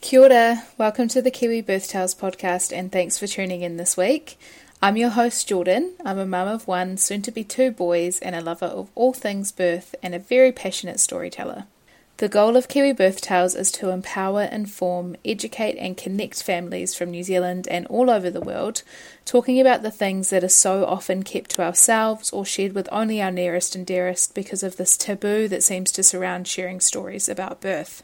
Kia ora. welcome to the Kiwi Birth Tales podcast and thanks for tuning in this week. I'm your host, Jordan. I'm a mum of one, soon to be two boys, and a lover of all things birth and a very passionate storyteller. The goal of Kiwi Birth Tales is to empower, inform, educate, and connect families from New Zealand and all over the world, talking about the things that are so often kept to ourselves or shared with only our nearest and dearest because of this taboo that seems to surround sharing stories about birth.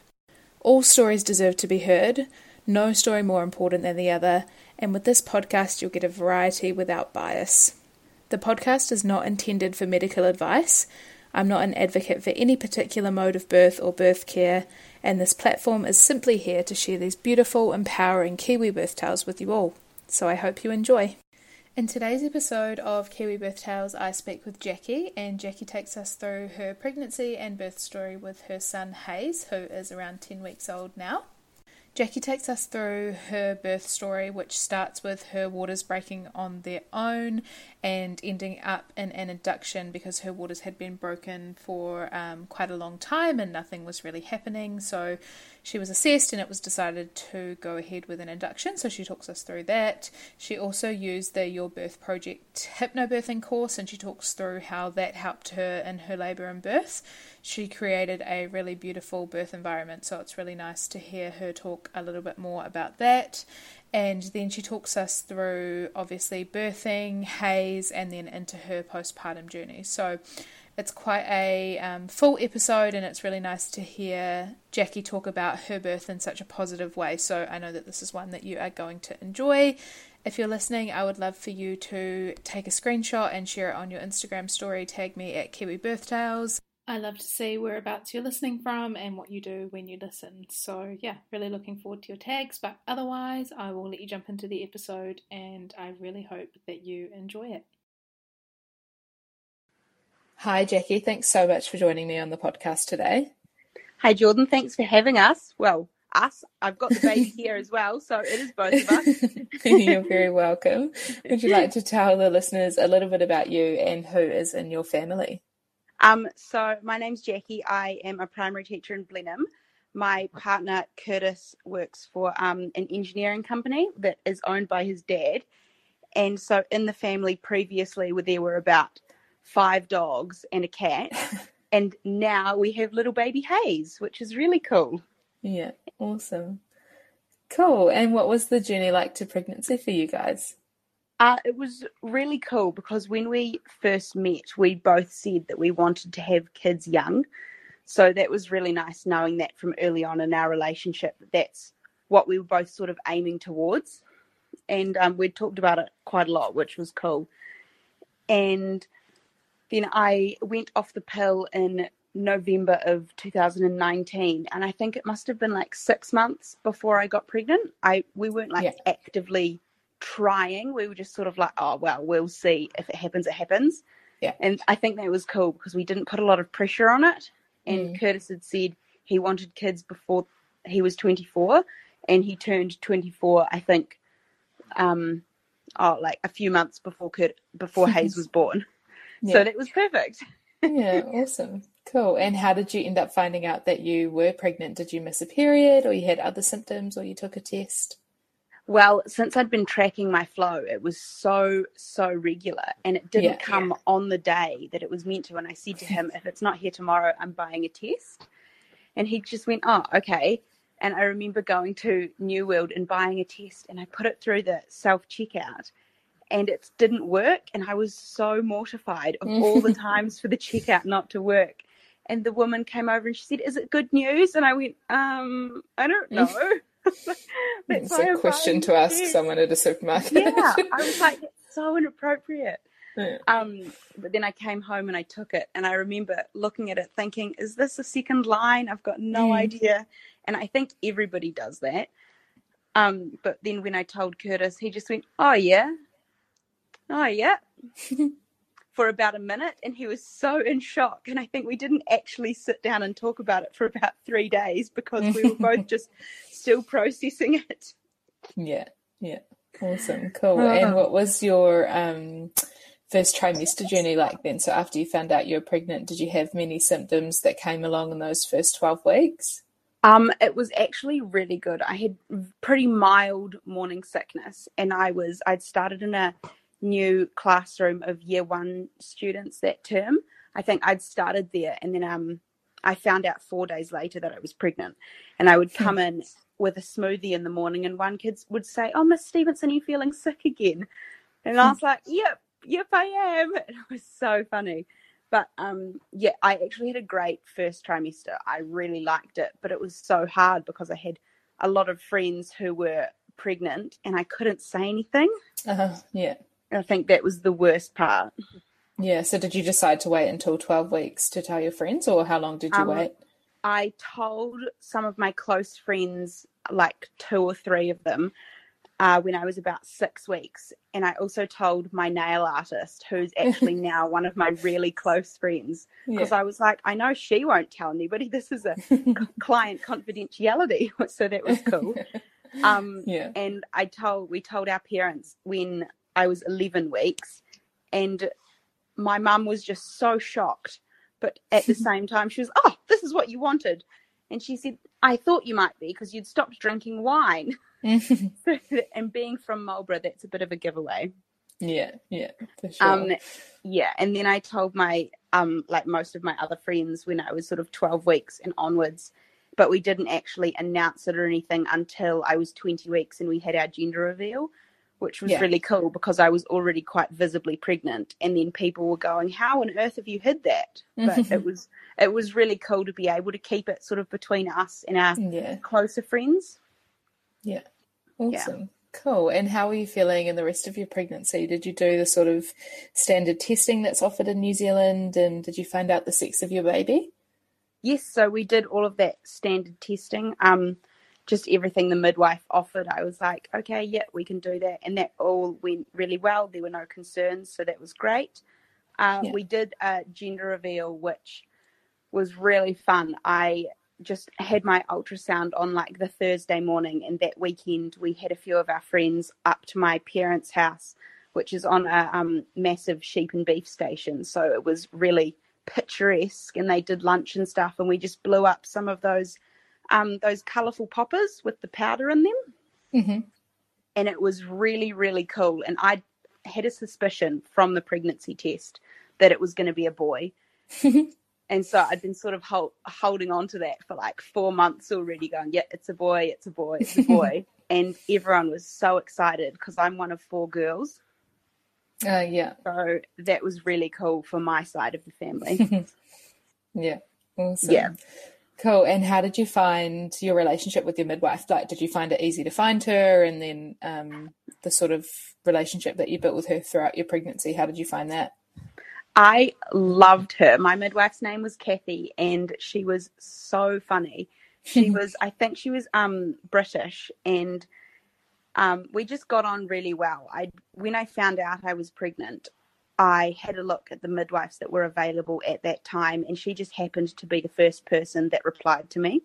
All stories deserve to be heard, no story more important than the other, and with this podcast, you'll get a variety without bias. The podcast is not intended for medical advice. I'm not an advocate for any particular mode of birth or birth care, and this platform is simply here to share these beautiful, empowering Kiwi birth tales with you all. So I hope you enjoy. In today's episode of Kiwi Birth Tales, I speak with Jacqui, and Jacqui takes us through her pregnancy and birth story with her son Haize, who is around 10 weeks old now. Jacqui takes us through her birth story, which starts with her waters breaking on their own and ending up in an induction because her waters had been broken for um, quite a long time and nothing was really happening. So she was assessed and it was decided to go ahead with an induction. So she talks us through that. She also used the Your Birth Project hypnobirthing course and she talks through how that helped her in her labour and birth she created a really beautiful birth environment. So it's really nice to hear her talk a little bit more about that. And then she talks us through obviously birthing, Haize, and then into her postpartum journey. So it's quite a um, full episode, and it's really nice to hear Jacqui talk about her birth in such a positive way. So I know that this is one that you are going to enjoy. If you're listening, I would love for you to take a screenshot and share it on your Instagram story. Tag me at Kiwi Birth Tales. I love to see whereabouts you're listening from and what you do when you listen. So, yeah, really looking forward to your tags. But otherwise, I will let you jump into the episode and I really hope that you enjoy it. Hi, Jacqui. Thanks so much for joining me on the podcast today. Hi, Jordan. Thanks for having us. Well, us. I've got the baby here as well, so it is both of us. You're very welcome. Would you like to tell the listeners a little bit about you and who is in your family? Um, so my name's Jacqui. I am a primary teacher in Blenheim. My partner Curtis works for um, an engineering company that is owned by his dad. And so in the family previously, where there were about five dogs and a cat, and now we have little baby Haize, which is really cool. Yeah, awesome. Cool. And what was the journey like to pregnancy for you guys? Uh, it was really cool because when we first met, we both said that we wanted to have kids young. So that was really nice knowing that from early on in our relationship. That's what we were both sort of aiming towards. And um, we'd talked about it quite a lot, which was cool. And then I went off the pill in November of 2019, and I think it must have been like six months before I got pregnant. I we weren't like yeah. actively trying. We were just sort of like, oh well, we'll see if it happens, it happens. Yeah. And I think that was cool because we didn't put a lot of pressure on it. And mm. Curtis had said he wanted kids before he was 24, and he turned 24, I think, um, oh, like a few months before Kurt before Haize was born. Yeah. So that was perfect. yeah, awesome. Cool. And how did you end up finding out that you were pregnant? Did you miss a period or you had other symptoms or you took a test? Well, since I'd been tracking my flow, it was so, so regular and it didn't yeah, come yeah. on the day that it was meant to. And I said to him, if it's not here tomorrow, I'm buying a test. And he just went, oh, okay. And I remember going to New World and buying a test and I put it through the self checkout and it didn't work. And I was so mortified of all the times for the checkout not to work. And the woman came over and she said, Is it good news? And I went, Um, I don't know. it's a question to ask someone at a supermarket. yeah, I was like, so inappropriate. Yeah. Um, but then I came home and I took it, and I remember looking at it thinking, is this a second line? I've got no Mm. idea. And I think everybody does that. Um, but then when I told Curtis, he just went, oh, yeah. Oh, yeah. for about a minute, and he was so in shock. And I think we didn't actually sit down and talk about it for about three days because we were both just still processing it. Yeah, yeah. Awesome, cool. And what was your um, first trimester journey like then? So after you found out you were pregnant, did you have many symptoms that came along in those first 12 weeks? Um, it was actually really good. I had pretty mild morning sickness, and I was I'd started in a new classroom of year one students that term. I think I'd started there, and then um, I found out four days later that I was pregnant, and I would come in with a smoothie in the morning, and one kid would say, "Oh, Miss Stevenson, are you feeling sick again?" And I was like, "Yep, yep, I am." And it was so funny. But um, yeah, I actually had a great first trimester. I really liked it, but it was so hard because I had a lot of friends who were pregnant and I couldn't say anything. Uh-huh, yeah. I think that was the worst part. Yeah, so did you decide to wait until 12 weeks to tell your friends, or how long did you Um, wait? I told some of my close friends, like two or three of them, uh, when I was about six weeks. And I also told my nail artist, who's actually now one of my really close friends, because Yeah. I was like, I know she won't tell anybody. This is a client confidentiality. So that was cool. Um, yeah. and I told we told our parents when I was 11 weeks, and my mum was just so shocked. But at the same time, she was, "Oh, this is what you wanted," and she said, "I thought you might be because you'd stopped drinking wine." and being from Marlborough, that's a bit of a giveaway. yeah, yeah, for sure. Um, yeah, and then I told my um, like most of my other friends when I was sort of 12 weeks and onwards, but we didn't actually announce it or anything until I was 20 weeks and we had our gender reveal, which was Yeah. really cool because I was already quite visibly pregnant, and then people were going, "How on earth have you hid that?" But it was it was really cool to be able to keep it sort of between us and our yeah, closer friends. yeah. Awesome. Cool. And how were you feeling in the rest of your pregnancy? Did you do the sort of standard testing that's offered in New Zealand? And did you find out the sex of your baby? Yes, so we did all of that standard testing. Um, just everything the midwife offered. I was like, okay, yeah, we can do that, and that all went really well. There were no concerns, so that was great. Uh, Yeah. We did a gender reveal, which was really fun. I just had my ultrasound on like the Thursday morning, and that weekend we had a few of our friends up to my parents' house, which is on a um, massive sheep and beef station. So it was really picturesque, and they did lunch and stuff, and we just blew up some of those um, those colourful poppers with the powder in them, Mm-hmm. and it was really really cool. And I had a suspicion from the pregnancy test that it was going to be a boy. And so I'd been sort of hold, holding on to that for like four months already, going, yeah, it's a boy, it's a boy, it's a boy. and everyone was so excited because I'm one of four girls. Uh, yeah, So that was really cool for my side of the family. yeah. Awesome. Yeah. Cool. And how did you find your relationship with your midwife? Like, did you find it easy to find her? And then um, the sort of relationship that you built with her throughout your pregnancy, how did you find that? I loved her. My midwife's name was Kathy, and she was so funny. She was, I think she was um British, and um, we just got on really well. I when I found out I was pregnant, I had a look at the midwives that were available at that time, and she just happened to be the first person that replied to me.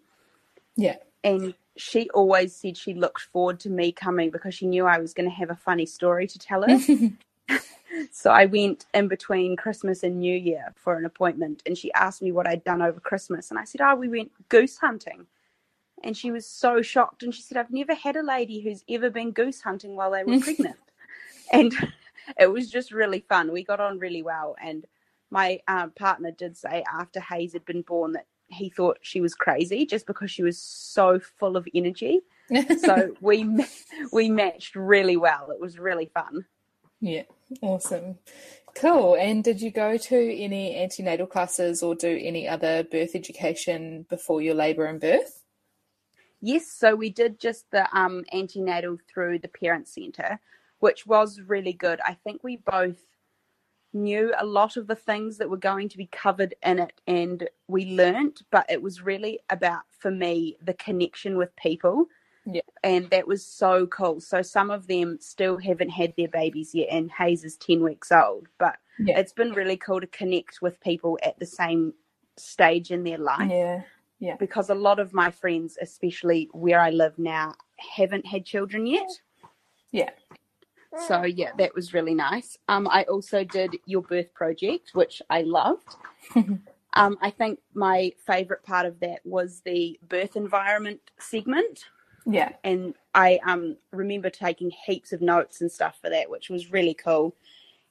Yeah. And she always said she looked forward to me coming because she knew I was going to have a funny story to tell her. So I went in between Christmas and New Year for an appointment, and she asked me what I'd done over Christmas, and I said, "Oh, we went goose hunting." And she was so shocked, and she said, "I've never had a lady who's ever been goose hunting while they were pregnant," and it was just really fun. We got on really well, and my um, partner did say after Haize had been born that he thought she was crazy just because she was so full of energy. So we we matched really well. It was really fun. Yeah, awesome. Cool. And did you go to any antenatal classes or do any other birth education before your labour and birth? Yes, so we did just the um, antenatal through the parent centre. Which was really good. I think we both knew a lot of the things that were going to be covered in it and we learnt, but it was really about, for me, the connection with people. Yeah. And that was so cool. So some of them still haven't had their babies yet, and Haize is 10 weeks old, but Yeah. it's been really cool to connect with people at the same stage in their life Yeah. Yeah. because a lot of my friends, especially where I live now, haven't had children yet. Yeah. So yeah, that was really nice. Um, I also did your birth project, which I loved. um, I think my favorite part of that was the birth environment segment, Yeah. and I um remember taking heaps of notes and stuff for that, which was really cool.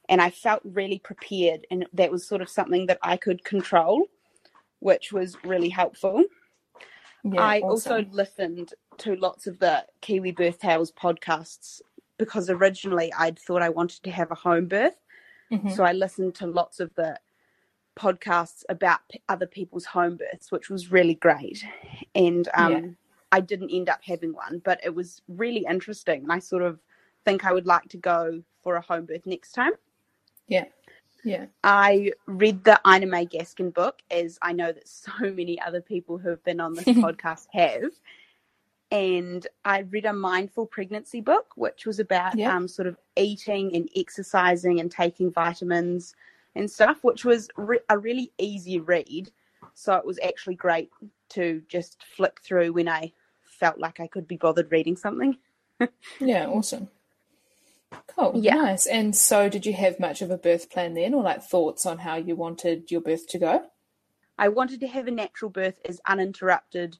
And I felt really prepared, and that was sort of something that I could control, which was really helpful. Yeah. I awesome. also listened to lots of the Kiwi Birth Tales podcasts because originally I'd thought I wanted to have a home birth. Mhm. So I listened to lots of the podcasts about p- other people's home births, which was really great. And um, Yeah. I didn't end up having one, but it was really interesting. And I sort of think I would like to go for a home birth next time. Yeah. Yeah. I read the Ina May Gaskin book, as I know that so many other people who have been on this podcast have. And I read a mindful pregnancy book, which was about Yeah. um, sort of eating and exercising and taking vitamins and stuff, which was re- a really easy read. So it was actually great to just flick through when I felt like I could be bothered reading something. Yeah. Awesome. Cool. Yeah. Nice. And so, did you have much of a birth plan then, or like thoughts on how you wanted your birth to go? I wanted to have a natural birth as uninterrupted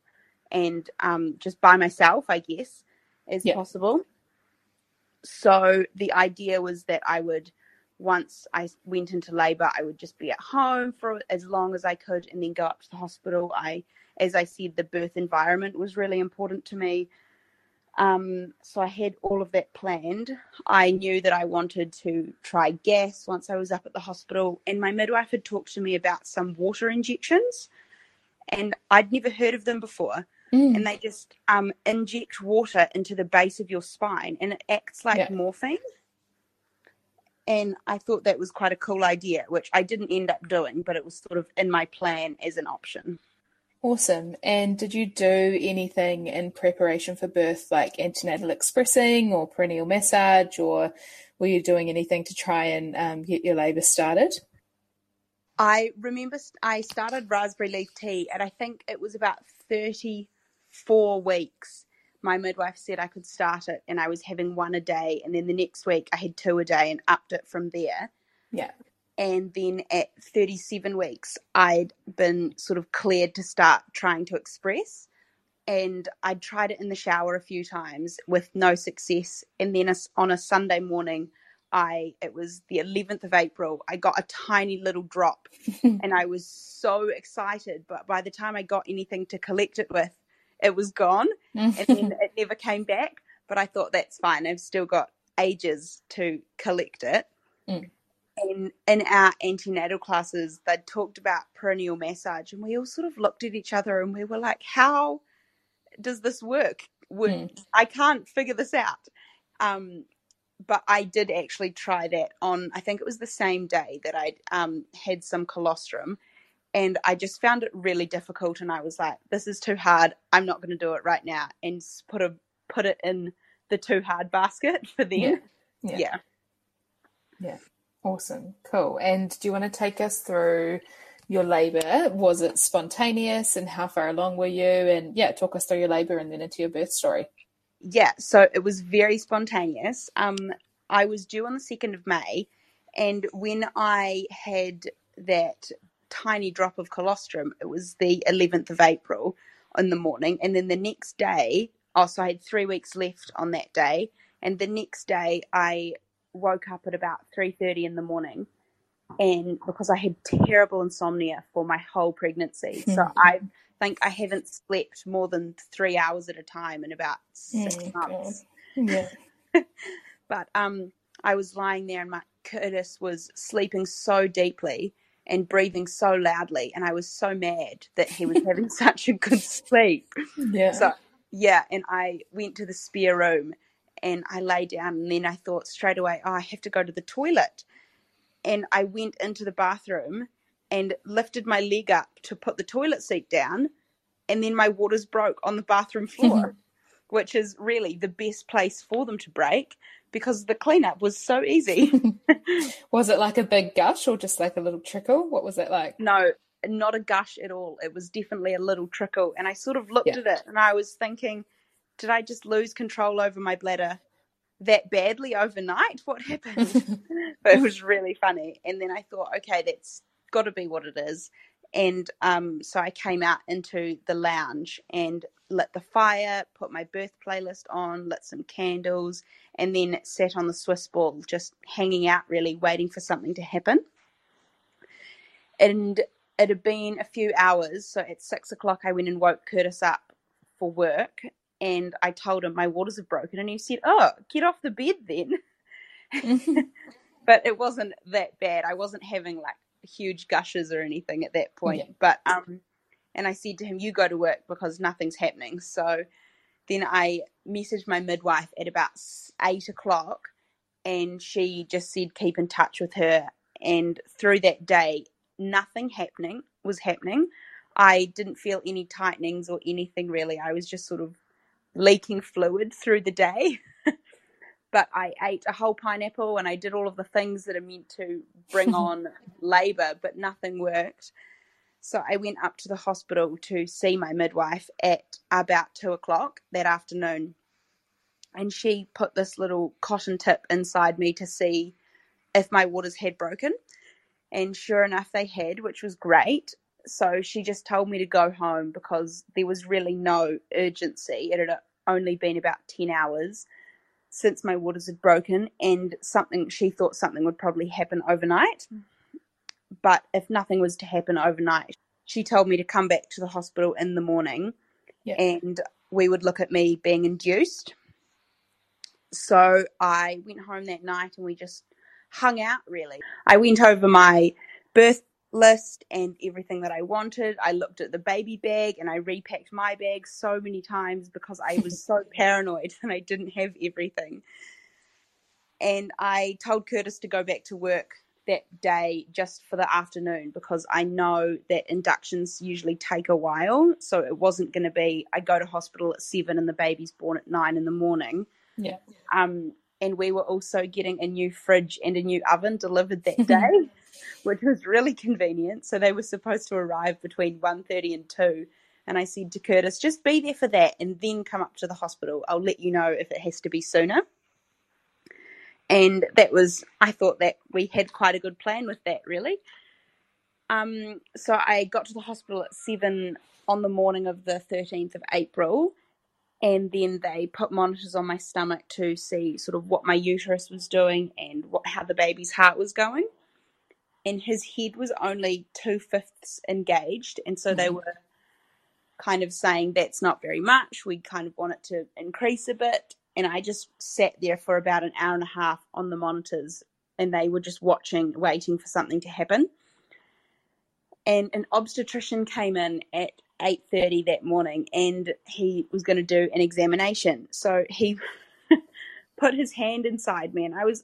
and um, just by myself, I guess, as Yeah. possible. So the idea was that I would, once I went into labour, I would just be at home for as long as I could and then go up to the hospital. I, as I said, the birth environment was really important to me. Um, so I had all of that planned. I knew that I wanted to try gas once I was up at the hospital, and my midwife had talked to me about some water injections, and I'd never heard of them before. Mm. And they just um, inject water into the base of your spine, and it acts like Yeah. morphine. And I thought that was quite a cool idea, which I didn't end up doing, but it was sort of in my plan as an option. Awesome. And did you do anything in preparation for birth, like antenatal expressing or perineal massage, or were you doing anything to try and um, get your labour started? I remember I started raspberry leaf tea, and I think it was about 34 weeks. My midwife said I could start it, and I was having one a day. And then the next week, I had two a day and upped it from there. Yeah. And then at 37 weeks, I'd been sort of cleared to start trying to express. And I'd tried it in the shower a few times with no success. And then on a Sunday morning, I it was the 11th of April. I got a tiny little drop, and I was so excited. But by the time I got anything to collect it with, it was gone, and then it never came back. But I thought that's fine. I've still got ages to collect it. Mm. And in our antenatal classes, they talked about perineal massage, and we all sort of looked at each other and we were like, "How does this work? Would Mm. I can't figure this out." Um, but I did actually try that on. I think it was the same day that I um, had some colostrum, and I just found it really difficult. And I was like, "This is too hard. I'm not going to do it right now." And put a put it in the too hard basket for them. Yeah. Yeah. Yeah. Awesome. Cool. And do you want to take us through your labour? Was it spontaneous and how far along were you? And yeah, talk us through your labour and then into your birth story. Yeah, so it was very spontaneous. Um, I was due on the 2nd of May, and when I had that tiny drop of colostrum, it was the 11th of April in the morning, and then the next day, oh, so I had three weeks left on that day, and the next day I woke up at about 3.30 in the morning, and because I had terrible insomnia for my whole pregnancy, so I think I haven't slept more than three hours at a time in about six Oh, months. Yeah. But um, I was lying there, and my Curtis was sleeping so deeply and breathing so loudly, and I was so mad that he was having such a good sleep. Yeah. So yeah, and I went to the spare room And I lay down, and then I thought straight away, oh, I have to go to the toilet. And I went into the bathroom and lifted my leg up to put the toilet seat down. And then my waters broke on the bathroom floor, which is really the best place for them to break because the cleanup was so easy. was it like a big gush or just like a little trickle? What was it like? No, not a gush at all. It was definitely a little trickle. And I sort of looked yeah. at it and I was thinking, did I just lose control over my bladder that badly overnight? What happened? but it was really funny. And then I thought, okay, that's got to be what it is. And um, so I came out into the lounge and lit the fire, put my birth playlist on, lit some candles, and then sat on the Swiss ball, just hanging out, really waiting for something to happen. And it had been a few hours. So at six o'clock, I went and woke Curtis up for work. And I told him my waters have broken. And he said, Oh, get off the bed then. but it wasn't that bad. I wasn't having like huge gushes or anything at that point. Yeah. But um, and I said to him, "You go to work because nothing's happening." So then I messaged my midwife at about eight o'clock, and she just said, "Keep in touch with her." And through that day, nothing happening was happening. I didn't feel any tightenings or anything really. I was just sort of leaking fluid through the day. but I ate a whole pineapple and I did all of the things that are meant to bring on labor, but nothing worked. So I went up to the hospital to see my midwife at about two o'clock that afternoon. And she put this little cotton tip inside me to see if my waters had broken. And sure enough, they had, which was great. So she just told me to go home because there was really no urgency. It had only been about 10 hours since my waters had broken, and something she thought something would probably happen overnight. Hmm. But if nothing was to happen overnight, she told me to come back to the hospital in the morning yeah. and we would look at me being induced. So I went home that night and we just hung out really. I went over my birth list and everything that I wanted. I looked at the baby bag and I repacked my bag so many times because I was so paranoid and I didn't have everything. And I told Curtis to go back to work that day just for the afternoon because I know that inductions usually take a while. So it wasn't going to be I go to hospital at seven and the baby's born at nine in the morning. Yeah. Um, and we were also getting a new fridge and a new oven delivered that day, which was really convenient. So they were supposed to arrive between 1.30 and 2. And I said to Curtis, just be there for that and then come up to the hospital. I'll let you know if it has to be sooner. And that was, I thought that we had quite a good plan with that, really. Um, so I got to the hospital at 7 on the morning of the 13th of April and then they put monitors on my stomach to see sort of what my uterus was doing and what how the baby's heart was going. And his head was only two fifths engaged, and so mm-hmm. they were kind of saying that's not very much. We kind of want it to increase a bit. And I just sat there for about an hour and a half on the monitors, and they were just watching, waiting for something to happen. And an obstetrician came in at 8.30 that morning and he was going to do an examination. So he put his hand inside me and I was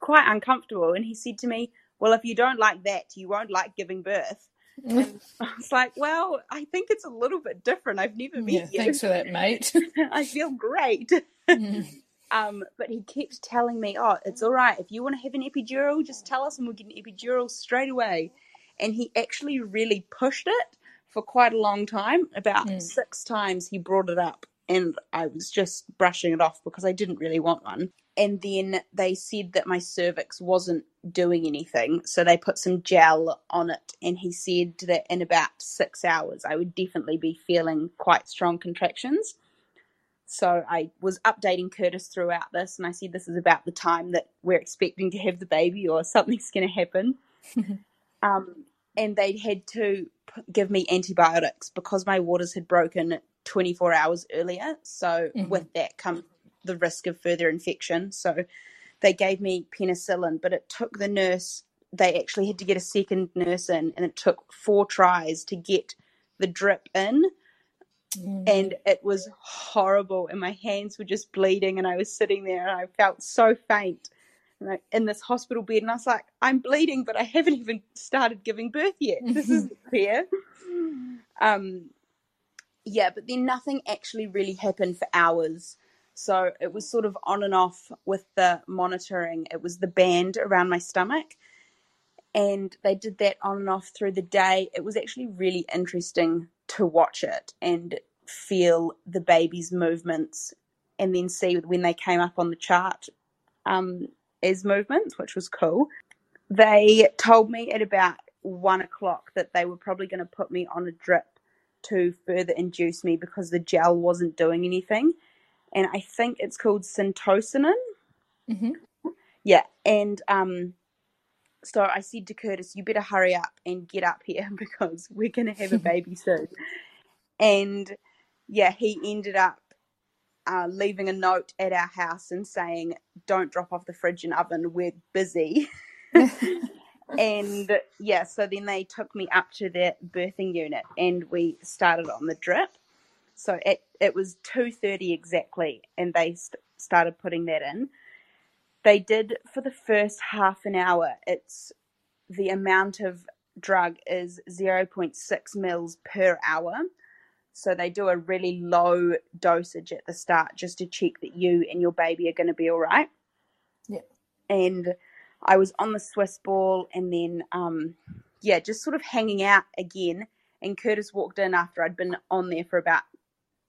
quite uncomfortable. And he said to me, well, if you don't like that, you won't like giving birth. And I was like, well, I think it's a little bit different. I've never met yeah, you. Thanks for that, mate. I feel great. Mm. Um, but he kept telling me, oh, it's all right. If you want to have an epidural, just tell us and we'll get an epidural straight away. And he actually really pushed it for quite a long time. About mm. six times he brought it up, and I was just brushing it off because I didn't really want one. And then they said that my cervix wasn't doing anything, so they put some gel on it. And he said that in about six hours, I would definitely be feeling quite strong contractions. So I was updating Curtis throughout this, and I said this is about the time that we're expecting to have the baby, or something's going to happen. um, and they had to give me antibiotics because my waters had broken 24 hours earlier. So mm-hmm. with that comes the risk of further infection. So they gave me penicillin, but it took the nurse. They actually had to get a second nurse in, and it took four tries to get the drip in. mm. and it was horrible and my hands were just bleeding and I was sitting there and I felt so faint in this hospital bed and I was like I'm bleeding but I haven't even started giving birth yet. This is fair um yeah but then nothing actually really happened for hours. So it was sort of on and off with the monitoring. It was the band around my stomach and they did that on and off through the day. It was actually really interesting to watch it and feel the baby's movements and then see when they came up on the chart. Um, as movements, which was cool. They told me at about one o'clock that they were probably going to put me on a drip to further induce me because the gel wasn't doing anything. And I think it's called Syntocinon. Mm-hmm. Yeah. And um, so I said to Curtis, you better hurry up and get up here because we're going to have a baby soon. And yeah, he ended up uh, leaving a note at our house and saying, don't drop off the fridge and oven, we're busy. and yeah, so then they took me up to the birthing unit and we started on the drip. So it, it was 2.30 exactly and they st- started putting that in they did for the first half an hour, it's the amount of drug is 0.6 mils per hour. So they do a really low dosage at the start just to check that you and your baby are going to be all right. Yeah. And I was on the Swiss ball and then, um, yeah, just sort of hanging out again. And Curtis walked in after I'd been on there for about,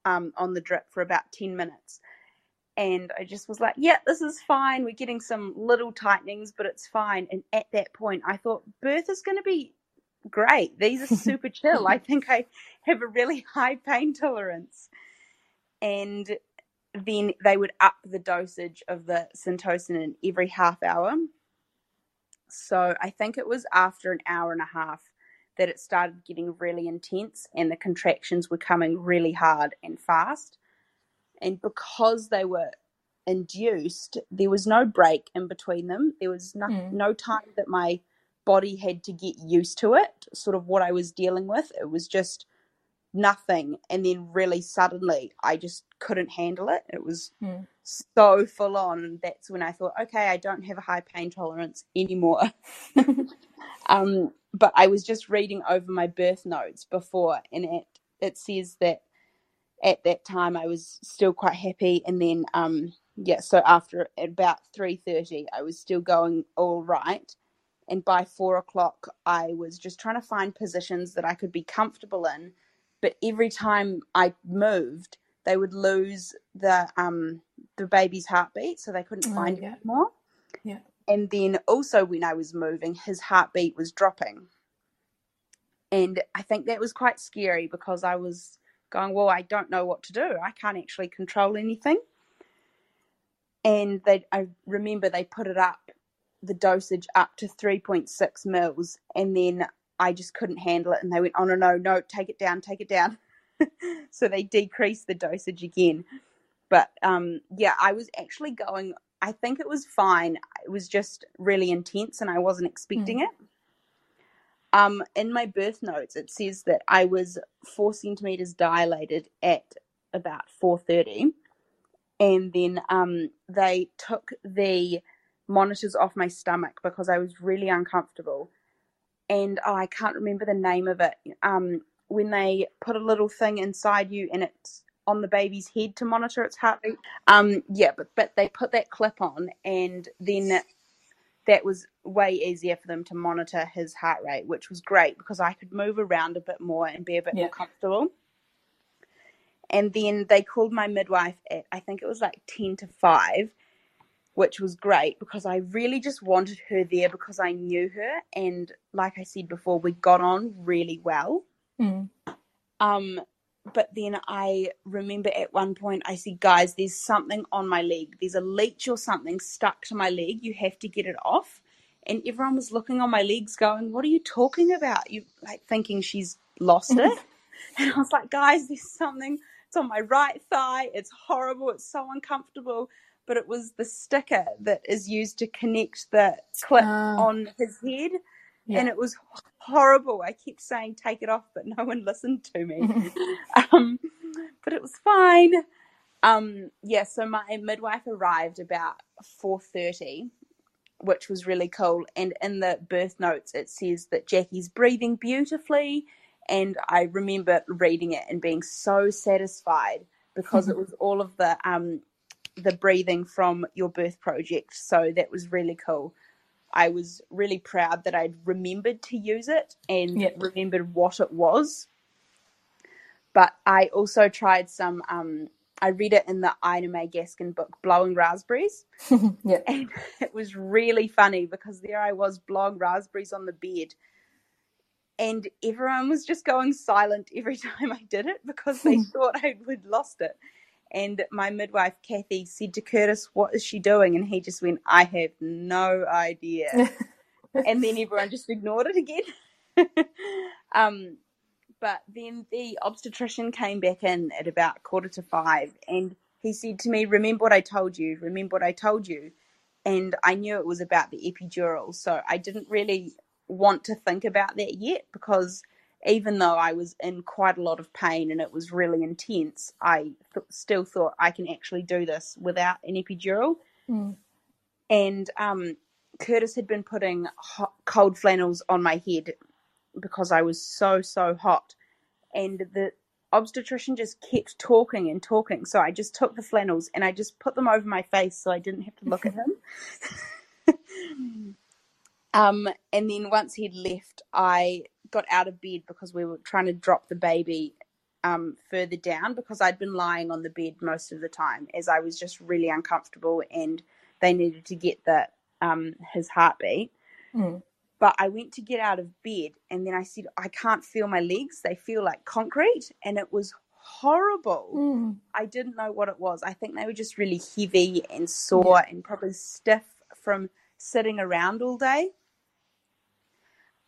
um, on the drip for about 10 minutes and I just was like, yeah, this is fine. We're getting some little tightenings, but it's fine. And at that point, I thought birth is going to be great. These are super chill. I think I have a really high pain tolerance. And then they would up the dosage of the syntocinon every half hour. So I think it was after an hour and a half that it started getting really intense and the contractions were coming really hard and fast and because they were induced, there was no break in between them. There was no, mm. no time that my body had to get used to it, sort of what I was dealing with. It was just nothing. And then, really suddenly, I just couldn't handle it. It was mm. so full on. And that's when I thought, okay, I don't have a high pain tolerance anymore. um, but I was just reading over my birth notes before, and it, it says that at that time I was still quite happy and then um yeah so after about 3.30 I was still going all right and by four o'clock I was just trying to find positions that I could be comfortable in but every time I moved they would lose the um the baby's heartbeat so they couldn't oh, find yeah. it anymore yeah and then also when I was moving his heartbeat was dropping and I think that was quite scary because I was going, Well, I don't know what to do. I can't actually control anything. And they, I remember they put it up, the dosage up to 3.6 mils, and then I just couldn't handle it. And they went, Oh, no, no, no, take it down, take it down. so they decreased the dosage again. But um, yeah, I was actually going, I think it was fine. It was just really intense, and I wasn't expecting mm. it. Um, in my birth notes, it says that I was four centimeters dilated at about 4:30, and then um, they took the monitors off my stomach because I was really uncomfortable. And oh, I can't remember the name of it. Um, when they put a little thing inside you and it's on the baby's head to monitor its heartbeat. Um, yeah, but but they put that clip on, and then that was way easier for them to monitor his heart rate, which was great because I could move around a bit more and be a bit yeah. more comfortable. And then they called my midwife at, I think it was like 10 to 5, which was great because I really just wanted her there because I knew her. And like I said before, we got on really well. Mm. Um, but then I remember at one point I said, guys, there's something on my leg. There's a leech or something stuck to my leg. You have to get it off. And everyone was looking on my legs going, What are you talking about? You like thinking she's lost it. and I was like, guys, there's something. It's on my right thigh. It's horrible. It's so uncomfortable. But it was the sticker that is used to connect the clip uh, on his head. Yeah. And it was horrible. I kept saying take it off, but no one listened to me. um, but it was fine. Um, yeah, so my midwife arrived about four thirty, which was really cool. And in the birth notes, it says that Jacqui's breathing beautifully. And I remember reading it and being so satisfied because it was all of the um, the breathing from your birth project. So that was really cool. I was really proud that I'd remembered to use it and Yep. remembered what it was. But I also tried some. Um, I read it in the Ina May Gaskin book, Blowing Raspberries, yeah. and it was really funny because there I was blowing raspberries on the bed, and everyone was just going silent every time I did it because they thought I would lost it. And my midwife Kathy said to Curtis, "What is she doing?" And he just went, "I have no idea." and then everyone just ignored it again. um, but then the obstetrician came back in at about quarter to five, and he said to me, "Remember what I told you. Remember what I told you." And I knew it was about the epidural, so I didn't really want to think about that yet because even though I was in quite a lot of pain and it was really intense, I th- still thought I can actually do this without an epidural. Mm. And um, Curtis had been putting hot, cold flannels on my head because I was so, so hot. And the obstetrician just kept talking and talking. So I just took the flannels and I just put them over my face so I didn't have to look at him. um, and then once he'd left, I got out of bed because we were trying to drop the baby um, further down because I'd been lying on the bed most of the time as I was just really uncomfortable and they needed to get the um, his heartbeat. Mm. But I went to get out of bed and then I said, I can't feel my legs. They feel like concrete. And it was horrible. Mm. I didn't know what it was. I think they were just really heavy and sore and probably stiff from sitting around all day.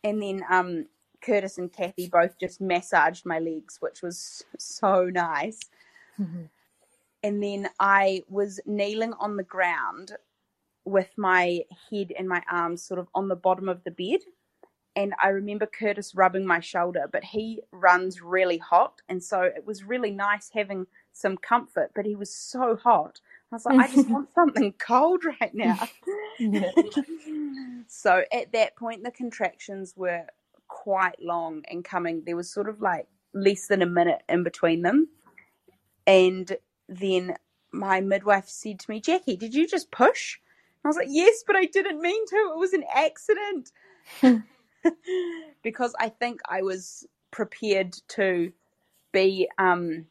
And then um, Curtis and Kathy both just massaged my legs, which was so nice. Mhm. And then I was kneeling on the ground with my head and my arms sort of on the bottom of the bed. And I remember Curtis rubbing my shoulder, but he runs really hot. And so it was really nice having some comfort, but he was so hot. I was like, I just want something cold right now. So at that point, the contractions were quite long and coming. There was sort of like less than a minute in between them. And then my midwife said to me, Jacqui, did you just push? I was like, yes, but I didn't mean to. It was an accident. because I think I was prepared to be um,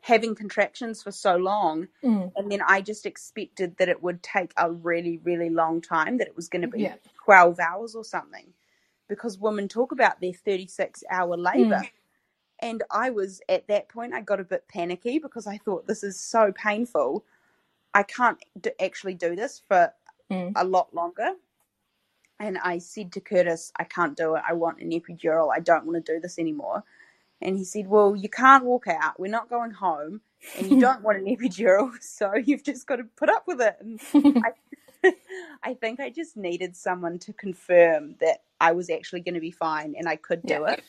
having contractions for so long. Mm. And then I just expected that it would take a really, really long time, that it was going to be Yeah. 12 hours or something. Because women talk about their 36 hour labor. And I was at that point, I got a bit panicky because I thought this is so painful. I can't d- actually do this for Mm. a lot longer. And I said to Curtis, I can't do it. I want an epidural. I don't want to do this anymore. And he said, Well, you can't walk out. We're not going home. And you don't want an epidural. So you've just got to put up with it. And I, I think I just needed someone to confirm that I was actually going to be fine and I could do Yeah. it.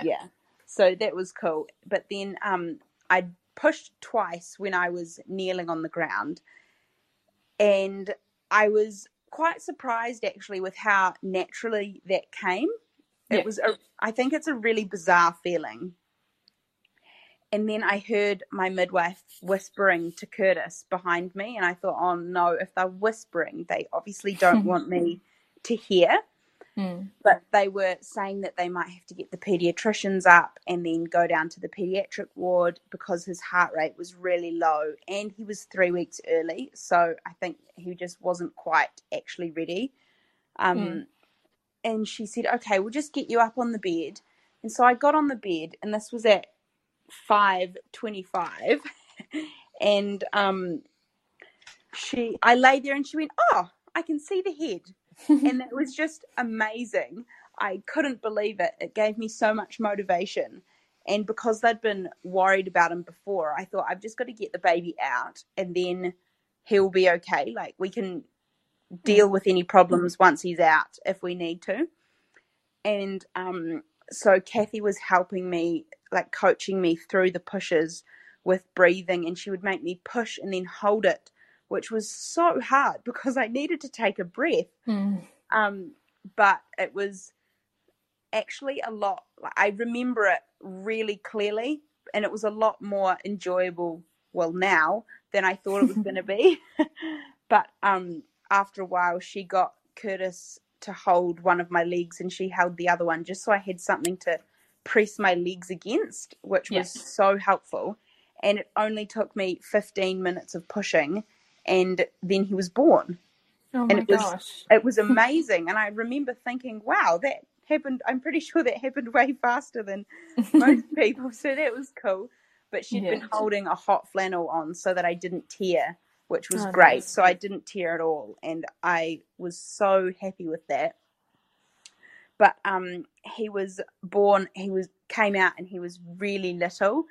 Yeah. So that was cool. But then um, I pushed twice when I was kneeling on the ground. And I was quite surprised actually with how naturally that came. It Yeah. was, a, I think it's a really bizarre feeling. And then I heard my midwife whispering to Curtis behind me, and I thought, oh no, if they're whispering, they obviously don't want me to hear. Mm. But they were saying that they might have to get the pediatricians up and then go down to the pediatric ward because his heart rate was really low and he was three weeks early. So I think he just wasn't quite actually ready. Um, Mm. And she said, okay, we'll just get you up on the bed. And so I got on the bed, and this was at 5.25. and um, she, I lay there and she went, oh, I can see the head and it was just amazing. I couldn't believe it. It gave me so much motivation. And because they'd been worried about him before, I thought I've just got to get the baby out and then he'll be okay. Like we can deal with any problems once he's out if we need to. and um, so Kathy was helping me, like coaching me through the pushes with breathing, and she would make me push and then hold it, which was so hard because I needed to take a breath. Mm. Um, but it was actually a lot. I remember it really clearly, and it was a lot more enjoyable. Well, now than I thought it was going to be. but um, after a while, she got Curtis to hold one of my legs, and she held the other one just so I had something to press my legs against, which was so helpful. And it only took me 15 minutes of pushing, and then he was born. Oh and it was gosh. it was amazing. and I remember thinking, wow, that happened. I'm pretty sure that happened way faster than most people. So that was cool. But she had Yeah. been holding a hot flannel on so that I didn't tear, which was Oh, great. nice. So I didn't tear at all, and I was so happy with that. But um, he was born. He was came out, and he was really little.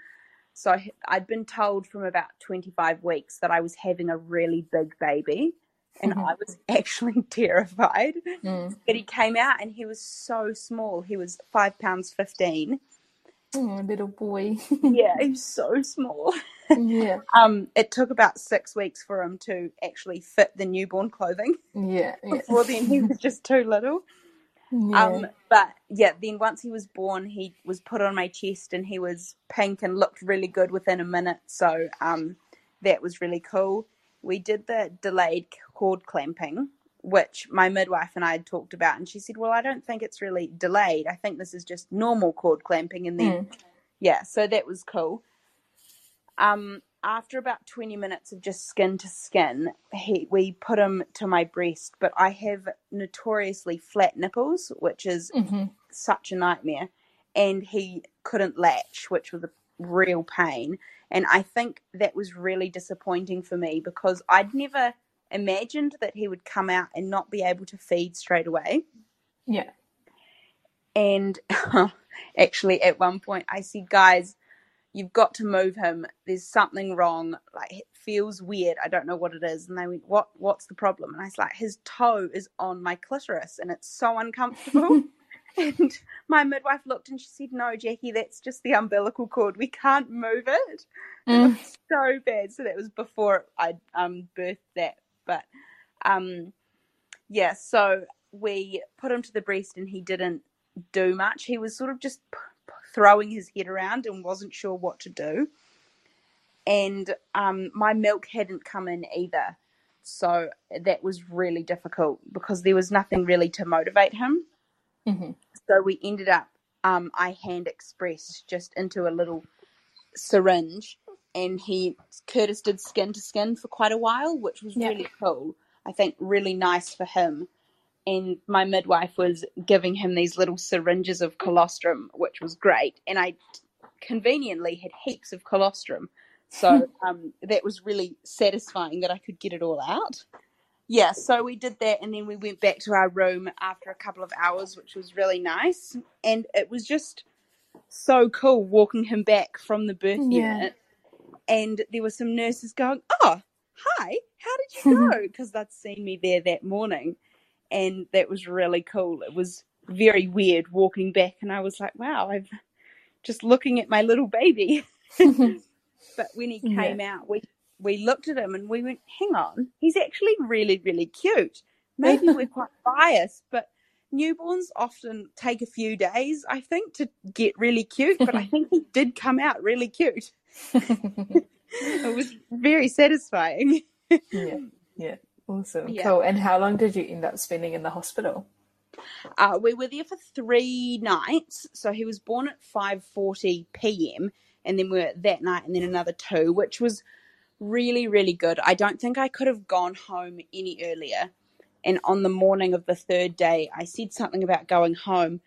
So I'd been told from about 25 weeks that I was having a really big baby, and Mhm. I was actually terrified. Mm. But he came out, and he was so small. He was five pounds fifteen. Oh, little boy. Yeah, he was so small. yeah. Um, it took about six weeks for him to actually fit the newborn clothing. Yeah. Yeah. Before then, he was just too little. Yeah. Um, but yeah, then once he was born, he was put on my chest, and he was pink and looked really good within a minute. So um, that was really cool. We did the delayed cord clamping, which my midwife and I had talked about, and she said, "Well, I don't think it's really delayed. I think this is just normal cord clamping." And then Mm. yeah, so that was cool. Um, after about 20 minutes of just skin to skin, he, we put him to my breast, but I have notoriously flat nipples, which is hmm such a nightmare. And he couldn't latch, which was a real pain. And I think that was really disappointing for me because I'd never imagined that he would come out and not be able to feed straight away. Yeah. And actually, at one point, I said, guys, you've got to move him. There's something wrong. Like, it feels weird. I don't know what it is. And they went, what? What's the problem? And I was like, his toe is on my clitoris and it's so uncomfortable. and my midwife looked and she said, no, Jacqui, that's just the umbilical cord. We can't move it. It Mm. was so bad. So that was before I um, birthed that. But um, yeah, so we put him to the breast and he didn't do much. He was sort of just throwing his head around and wasn't sure what to do. And um, my milk hadn't come in either. So that was really difficult because there was nothing really to motivate him. hmm So we ended up, um, I hand expressed just into a little syringe, and he Curtis did skin to skin for quite a while, which was Yeah. really cool. I think really nice for him. And my midwife was giving him these little syringes of colostrum, which was great. And I conveniently had heaps of colostrum. So um, that was really satisfying that I could get it all out. Yeah, so we did that and then we went back to our room after a couple of hours, which was really nice. And it was just so cool walking him back from the birth Yeah. unit. And there were some nurses going, Oh, hi, how did you go? Because they'd seen me there that morning. And that was really cool. It was very weird walking back, and I was like, Wow, I've just looking at my little baby. But when he Yeah. came out, we we looked at him and we went, "Hang on, he's actually really, really cute." Maybe we're quite biased, but newborns often take a few days, I think, to get really cute. But I think he did come out really cute. It was very satisfying. yeah. Yeah. Awesome. Yeah. Cool. And how long did you end up spending in the hospital? Uh, we were there for three nights. So he was born at five forty p.m. and then we were that night and then another two, which was really really good. I don't think I could have gone home any earlier. And on the morning of the third day, I said something about going home,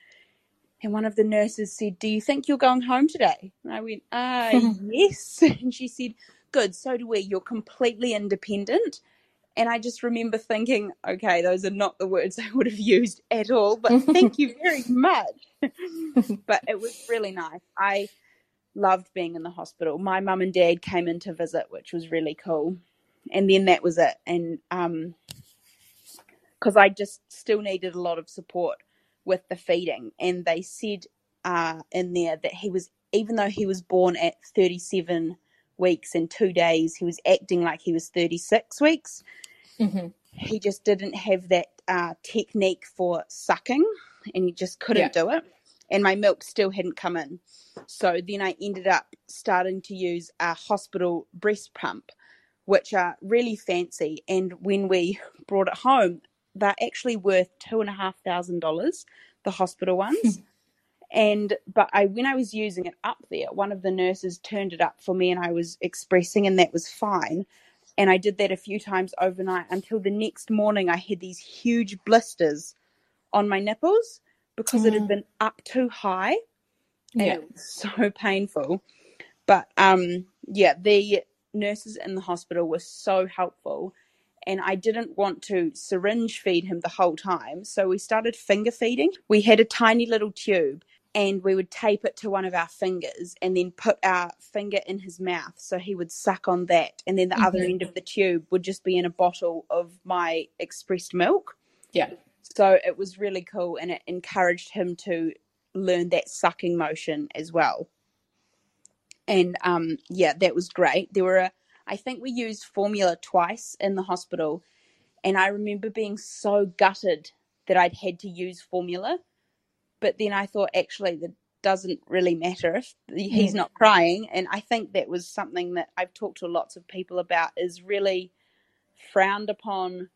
and one of the nurses said, "Do you think you're going home today?" And I went, "Ah, yes." And she said, "Good. So do we. You're completely independent." And I just remember thinking, okay, those are not the words I would have used at all, but thank you very much. but it was really nice. I loved being in the hospital. My mum and dad came in to visit, which was really cool. And then that was it. And um, because I just still needed a lot of support with the feeding, and they said uh, in there that he was, even though he was born at 37 weeks and two days, he was acting like he was 36 weeks. Mm-hmm. He just didn't have that uh, technique for sucking, and he just couldn't Yeah. do it. And my milk still hadn't come in. So then I ended up starting to use a hospital breast pump, which are really fancy. And when we brought it home, they're actually worth two and a half thousand dollars, the hospital ones. And but I when I was using it up there, one of the nurses turned it up for me and I was expressing and that was fine. And I did that a few times overnight until the next morning I had these huge blisters on my nipples because it had Mm. been up too high and Yeah. it was so painful. But um, yeah, the nurses in the hospital were so helpful, and I didn't want to syringe feed him the whole time, so we started finger feeding. We had a tiny little tube, and we would tape it to one of our fingers, and then put our finger in his mouth, so he would suck on that, and then the other Mhm. end of the tube would just be in a bottle of my expressed milk. Yeah. So it was really cool, and it encouraged him to learn that sucking motion as well. And um, yeah, that was great. There were, a, I think we used formula twice in the hospital, and I remember being so gutted that I'd had to use formula. But then I thought, actually, that doesn't really matter if he's Mm. not crying. And I think that was something that I've talked to lots of people about is really frowned upon,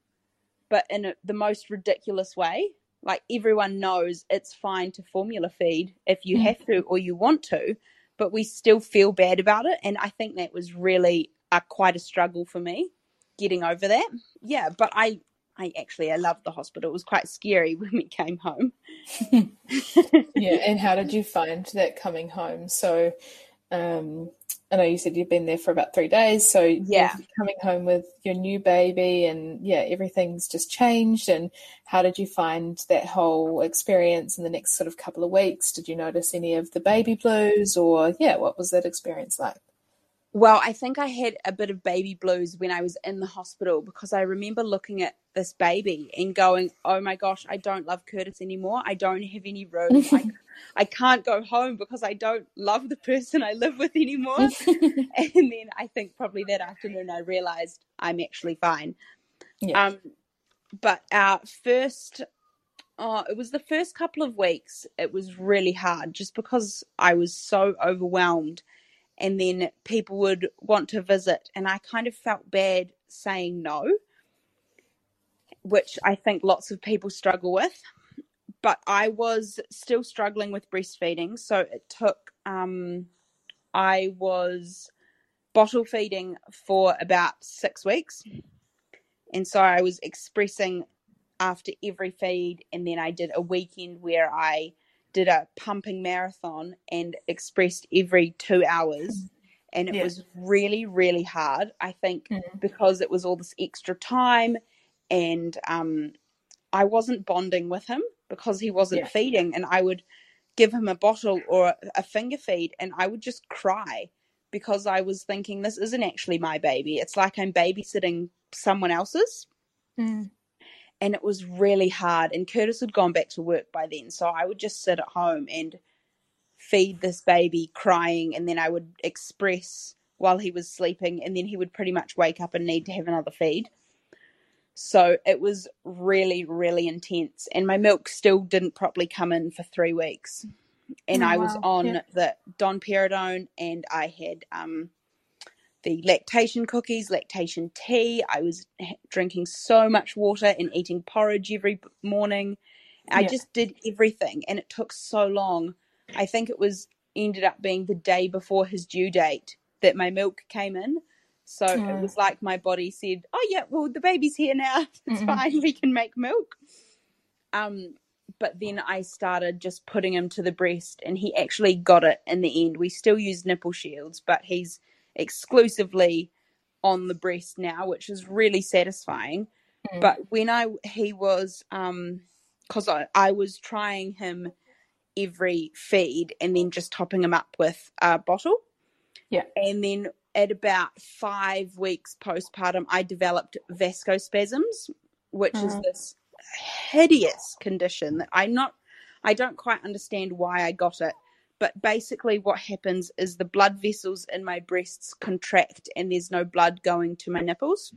but in a, the most ridiculous way. Like everyone knows it's fine to formula feed if you Mm. have to or you want to, but we still feel bad about it. And I think that was really uh, quite a struggle for me getting over that. Yeah, but I, I actually I loved the hospital. It was quite scary when we came home. yeah. And how did you find that coming home? So, um, I know you said you've been there for about three days. So, Yeah. coming home with your new baby, and yeah, everything's just changed. And how did you find that whole experience in the next sort of couple of weeks? Did you notice any of the baby blues, or yeah, what was that experience like? Well, I think I had a bit of baby blues when I was in the hospital because I remember looking at this baby and going, "Oh my gosh, I don't love Curtis anymore. I don't have any room. I, I can't go home because I don't love the person I live with anymore." and then I think probably that afternoon I realized I'm actually fine. Yeah. Um, but our first, oh, it was the first couple of weeks. It was really hard just because I was so overwhelmed, and then people would want to visit, and I kind of felt bad saying no, which I think lots of people struggle with. But I was still struggling with breastfeeding, so it took. Um, I was bottle feeding for about six weeks. And so I was expressing after every feed, and then I did a weekend where I did a pumping marathon and expressed every two hours. And it Yeah. was really, really hard. I think Mm. because it was all this extra time, and um, I wasn't bonding with him because he wasn't Yeah. feeding, and I would give him a bottle or a finger feed, and I would just cry because I was thinking this isn't actually my baby. It's like I'm babysitting someone else's. Mm. And it was really hard. And Curtis had gone back to work by then. So I would just sit at home and feed this baby crying. And then I would express while he was sleeping. And then he would pretty much wake up and need to have another feed. So it was really, really intense. And my milk still didn't properly come in for three weeks. And Oh, I was on Yeah. the Domperidone and I had um, the lactation cookies, lactation tea. I was drinking so much water and eating porridge every morning. I Yeah. just did everything and it took so long. I think it was ended up being the day before his due date that my milk came in. So Mm. it was like my body said, "Oh yeah, well the baby's here now. It's Mhm. fine. We can make milk." Um, but then I started just putting him to the breast, and he actually got it in the end. We still use nipple shields, but he's exclusively on the breast now, which is really satisfying. Mm. But when I he was um because I, I was trying him every feed and then just topping him up with a bottle. Yeah. And then at about five weeks postpartum, I developed vasospasms, which is Mhm. this hideous condition that I'm not I don't quite understand why I got it, but basically, what happens is the blood vessels in my breasts contract and there's no blood going to my nipples.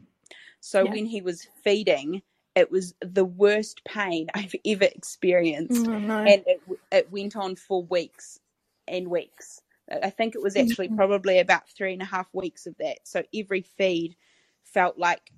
So Yeah. when he was feeding, it was the worst pain I've ever experienced. Oh, no. And it, it went on for weeks and weeks. I think it was actually Mhm. probably about three and a half weeks of that. So every feed felt like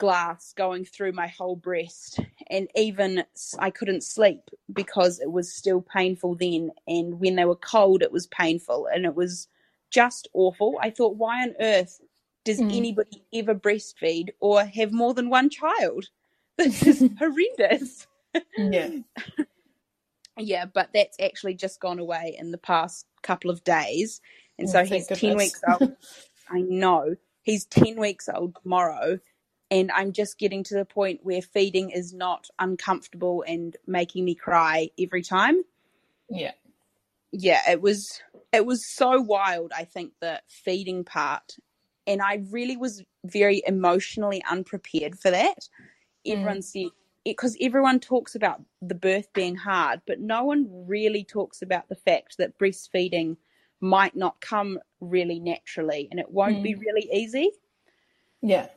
glass going through my whole breast and even I couldn't sleep because it was still painful then and when they were cold it was painful and it was just awful. I thought why on earth does Mm. anybody ever breastfeed or have more than one child? This is horrendous. yeah. Yeah, but that's actually just gone away in the past couple of days. And Oh, so he's 10 weeks old. I know. He's 10 weeks old tomorrow. And I'm just getting to the point where feeding is not uncomfortable and making me cry every time. Yeah. Yeah, it was it was so wild, I think, the feeding part. And I really was very emotionally unprepared for that. Everyone mm. said because everyone talks about the birth being hard, but no one really talks about the fact that breastfeeding might not come really naturally and it won't be mm. really easy. Yeah.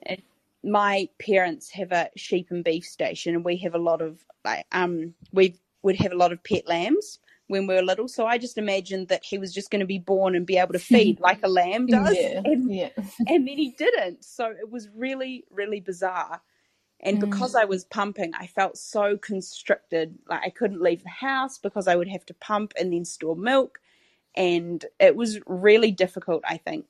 My parents have a sheep and beef station and we have a lot of like um we would have a lot of pet lambs when we were little. So I just imagined that he was just going to be born and be able to feed like a lamb does. Yeah. And Yeah. and then he didn't. So it was really, really bizarre. And Mm. because I was pumping, I felt so constricted. Like I couldn't leave the house because I would have to pump and then store milk. And it was really difficult, I think.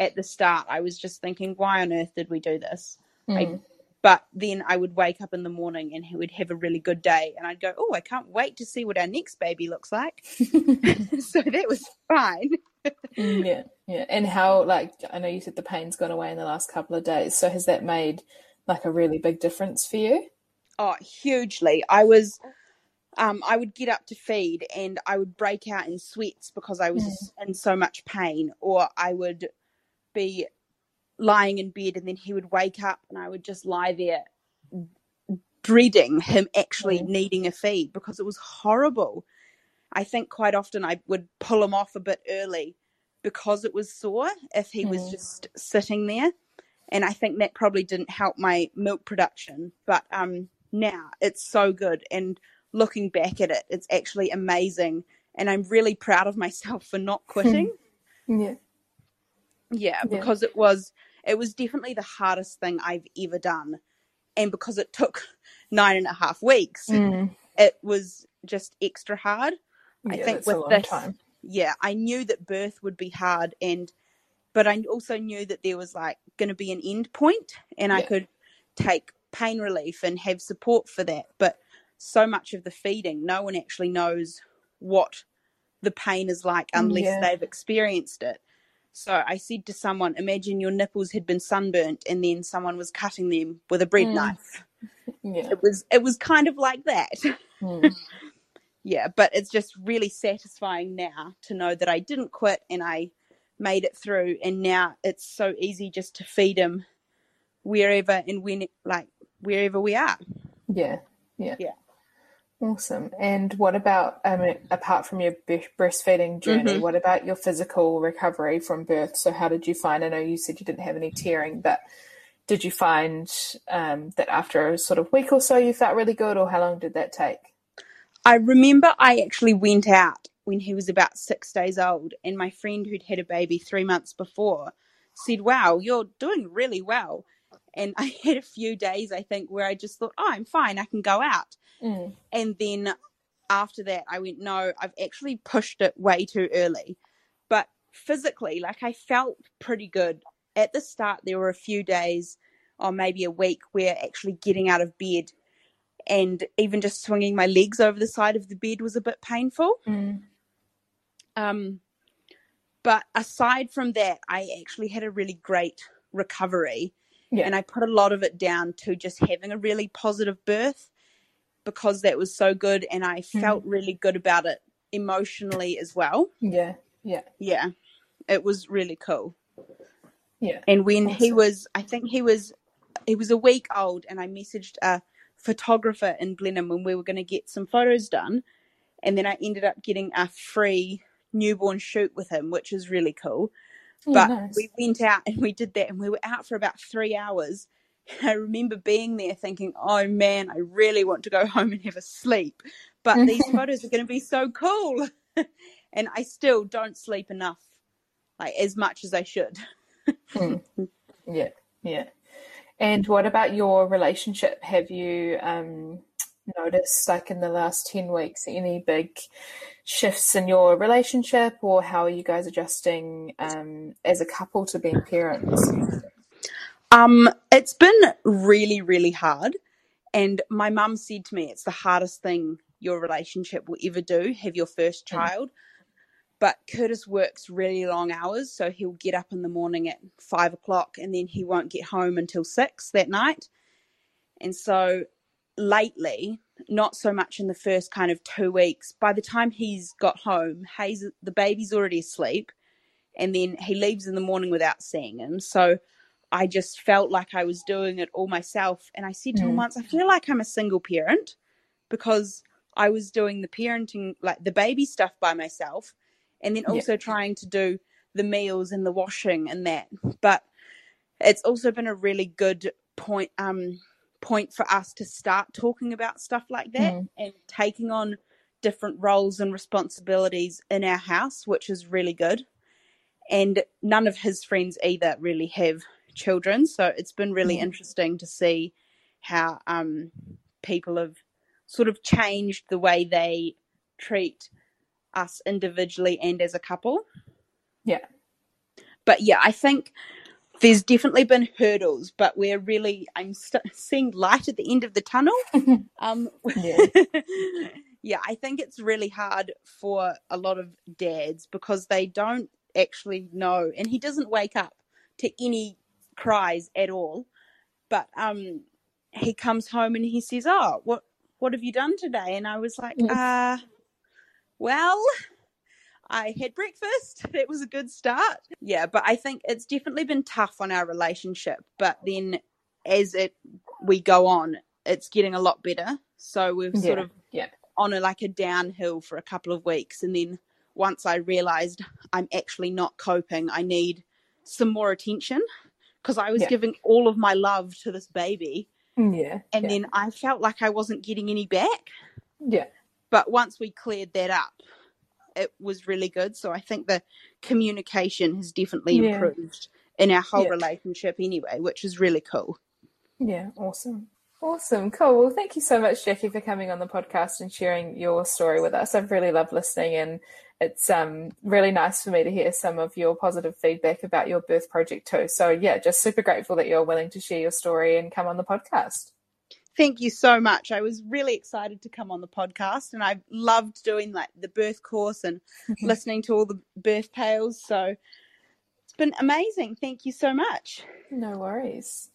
At the start, I was just thinking, why on earth did we do this? Mm. but then I would wake up in the morning and he would have a really good day. And I'd go, oh, I can't wait to see what our next baby looks like. so that was fine. Mm, yeah. Yeah. And how, like, I know you said the pain's gone away in the last couple of days. So has that made like a really big difference for you? Oh, hugely. I was, um, I would get up to feed and I would break out in sweats because I was in so much pain, or I would be lying in bed and then he would wake up and I would just lie there dreading him actually Mm. needing a feed because it was horrible. I think quite often I would pull him off a bit early because it was sore if he was Mm. just sitting there. And I think that probably didn't help my milk production. But um, now it's so good. And looking back at it, it's actually amazing. And I'm really proud of myself for not quitting. Yeah. Yeah, Yeah. because it was it was definitely the hardest thing I've ever done. And because it took nine and a half weeks, Mm. it was just extra hard. I think with this, time. yeah, I knew that birth would be hard and but I also knew that there was like gonna be an end point and I could take pain relief and have support for that. But so much of the feeding, no one actually knows what the pain is like unless Yeah. they've experienced it. So I said to someone, imagine your nipples had been sunburnt and then someone was cutting them with a bread Mm. knife. Yeah. It was it was kind of like that. Mm. yeah, but it's just really satisfying now to know that I didn't quit and I made it through and now it's so easy just to feed him wherever and when like wherever we are. Yeah. Yeah. Yeah. Awesome. And what about, mean, apart from your breastfeeding journey, Mhm. what about your physical recovery from birth? So, how did you find? I know you said you didn't have any tearing, but did you find um, that after a sort of week or so you felt really good, or how long did that take? I remember I actually went out when he was about six days old, and my friend who'd had a baby three months before said, Wow, you're doing really well. And I had a few days, I think, where I just thought, Oh, I'm fine, I can go out. Mm. And then after that, I went, No, I've actually pushed it way too early. But physically, like I felt pretty good. At the start, there were a few days, or maybe a week, where actually getting out of bed and even just swinging my legs over the side of the bed was a bit painful. Mm. Um, but aside from that, I actually had a really great recovery. Yeah. And I put a lot of it down to just having a really positive birth because that was so good. And I hmm. felt really good about it emotionally as well. Yeah. Yeah. Yeah, it was really cool. Yeah. And when he was, I think he was, he was a week old, and I messaged a photographer in Blenheim when we were going to get some photos done, And then I ended up getting a free newborn shoot with him, which is really cool. Oh, but nice. we went out and we did that, and we were out for about three hours. I remember being there thinking, oh man, I really want to go home and have a sleep. But these photos are going to be so cool. and I still don't sleep enough, like as much as I should. Mm. Yeah, yeah. And what about your relationship? Have you um, noticed, like in the last 10 weeks, any big shifts in your relationship, or how are you guys adjusting um, as a couple to being parents? Um, it's been really, really hard. And my mum said to me, it's the hardest thing your relationship will ever do, have your first Mm. child. But Curtis works really long hours, so he'll get up in the morning at five o'clock and then he won't get home until six that night. And so lately, not so much in the first kind of two weeks, by the time he's got home, Haize, the baby's already asleep, and then he leaves in the morning without seeing him. So I just felt like I was doing it all myself. And I said to him Mm. once, I feel like I'm a single parent because I was doing the parenting, like the baby stuff by myself, and then Yeah. also trying to do the meals and the washing and that. But it's also been a really good point um point for us to start talking about stuff like that Mm. and taking on different roles and responsibilities in our house, which is really good. And none of his friends either really have children, so it's been really Mm. interesting to see how um people have sort of changed the way they treat us individually and as a couple. Yeah. But yeah, I think there's definitely been hurdles, but we're really I'm st- seeing light at the end of the tunnel. Um, Yeah. yeah, I think it's really hard for a lot of dads because they don't actually know, and he doesn't wake up to any cries at all. But um, he comes home and he says, "Oh, what what have you done today?" And I was like. "Uh, well." I had breakfast. It was a good start. Yeah, but I think it's definitely been tough on our relationship. But then as it we go on, it's getting a lot better. So we've sort of Yeah. on a like a downhill for a couple of weeks and then once I realized I'm actually not coping, I need some more attention because I was Yeah. giving all of my love to this baby mm, Yeah. and yeah. then I felt like I wasn't getting any back. Yeah. But once we cleared that up, it was really good. So I think the communication has definitely Yeah. improved in our whole relationship anyway, which is really cool. Yeah, awesome. Awesome. Cool. Well, thank you so much, Jacqui, for coming on the podcast and sharing your story with us. I've really loved listening and it's um, really nice for me to hear some of your positive feedback about your birth project too. So yeah, just super grateful that you're willing to share your story and come on the podcast. Thank you so much. I was really excited to come on the podcast and I loved doing like the birth course and listening to all the birth tales. So it's been amazing. Thank you so much. No worries.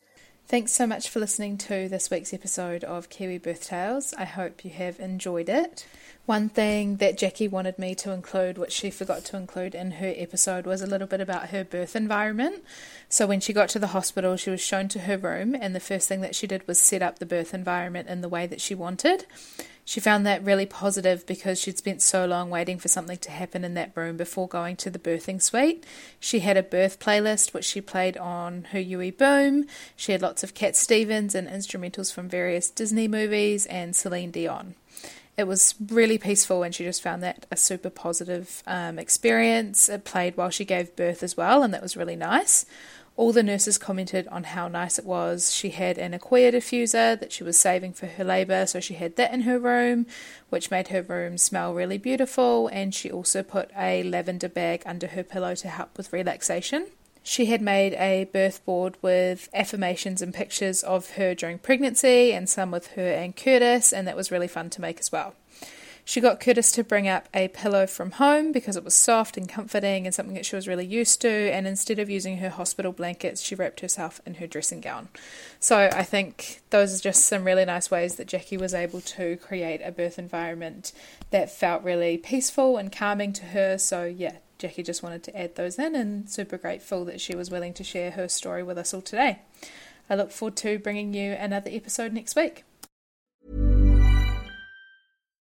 Thanks so much for listening to this week's episode of Kiwi Birth Tales. I hope you have enjoyed it. One thing that Jacqui wanted me to include, which she forgot to include in her episode, was a little bit about her birth environment. So, when she got to the hospital, she was shown to her room, and the first thing that she did was set up the birth environment in the way that she wanted. She found that really positive because she'd spent so long waiting for something to happen in that room before going to the birthing suite. She had a birth playlist which she played on her UE Boom. She had lots of Cat Stevens and instrumentals from various Disney movies and Celine Dion. It was really peaceful, and she just found that a super positive um, experience. It played while she gave birth as well, and that was really nice. All the nurses commented on how nice it was. She had an Acquia diffuser that she was saving for her labour, so she had that in her room, which made her room smell really beautiful. And she also put a lavender bag under her pillow to help with relaxation. She had made a birth board with affirmations and pictures of her during pregnancy and some with her and Curtis, and that was really fun to make as well. She got Curtis to bring up a pillow from home because it was soft and comforting and something that she was really used to. And instead of using her hospital blankets, she wrapped herself in her dressing gown. So I think those are just some really nice ways that Jacqui was able to create a birth environment that felt really peaceful and calming to her. So yeah, Jacqui just wanted to add those in and super grateful that she was willing to share her story with us all today. I look forward to bringing you another episode next week.